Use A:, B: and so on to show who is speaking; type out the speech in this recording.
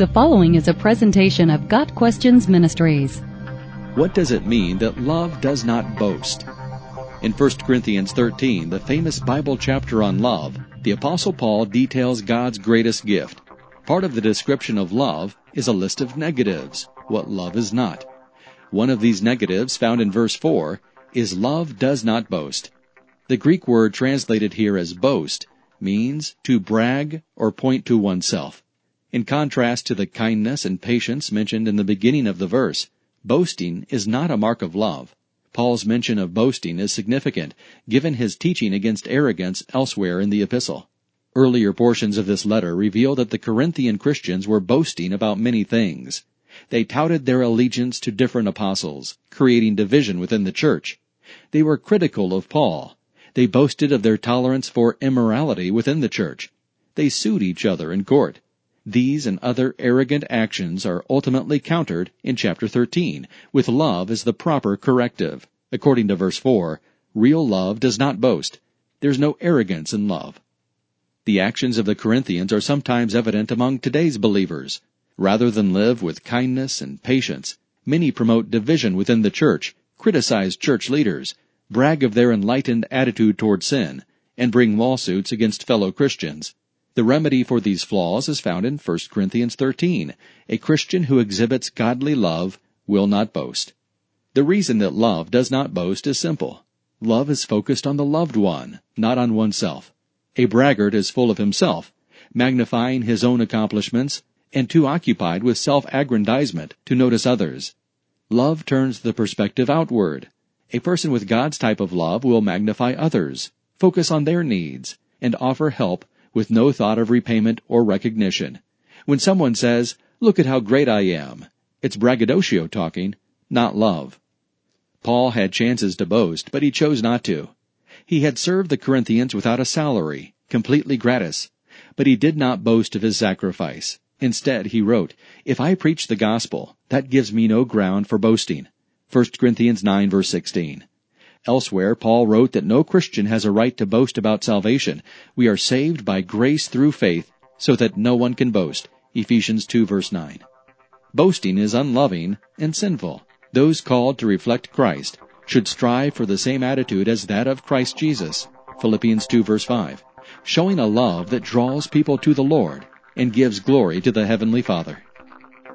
A: The following is a presentation of Got Questions Ministries.
B: What does it mean that love does not boast? In 1 Corinthians 13, the famous Bible chapter on love, the Apostle Paul details God's greatest gift. Part of the description of love is a list of negatives, what love is not. One of these negatives, found in verse 4, is love does not boast. The Greek word translated here as boast means to brag or point to oneself. In contrast to the kindness and patience mentioned in the beginning of the verse, boasting is not a mark of love. Paul's mention of boasting is significant, given his teaching against arrogance elsewhere in the epistle. Earlier portions of this letter reveal that the Corinthian Christians were boasting about many things. They touted their allegiance to different apostles, creating division within the church. They were critical of Paul. They boasted of their tolerance for immorality within the church. They sued each other in court. These and other arrogant actions are ultimately countered in chapter 13, with love as the proper corrective. According to verse 4, real love does not boast. There's no arrogance in love. The actions of the Corinthians are sometimes evident among today's believers. Rather than live with kindness and patience, many promote division within the church, criticize church leaders, brag of their enlightened attitude toward sin, and bring lawsuits against fellow Christians. The remedy for these flaws is found in 1 Corinthians 13. A Christian who exhibits godly love will not boast. The reason that love does not boast is simple. Love is focused on the loved one, not on oneself. A braggart is full of himself, magnifying his own accomplishments, and too occupied with self-aggrandizement to notice others. Love turns the perspective outward. A person with God's type of love will magnify others, focus on their needs, and offer help with no thought of repayment or recognition. When someone says, Look at how great I am, it's braggadocio talking, not love. Paul had chances to boast, but he chose not to. He had served the Corinthians without a salary, completely gratis, but he did not boast of his sacrifice. Instead, he wrote, If I preach the gospel, that gives me no ground for boasting. 1 Corinthians 9 verse 16. Elsewhere, Paul wrote that no Christian has a right to boast about salvation. We are saved by grace through faith, so that no one can boast. Ephesians 2 verse 9. Boasting is unloving and sinful. Those called to reflect Christ should strive for the same attitude as that of Christ Jesus. Philippians 2 verse 5. Showing a love that draws people to the Lord and gives glory to the Heavenly Father.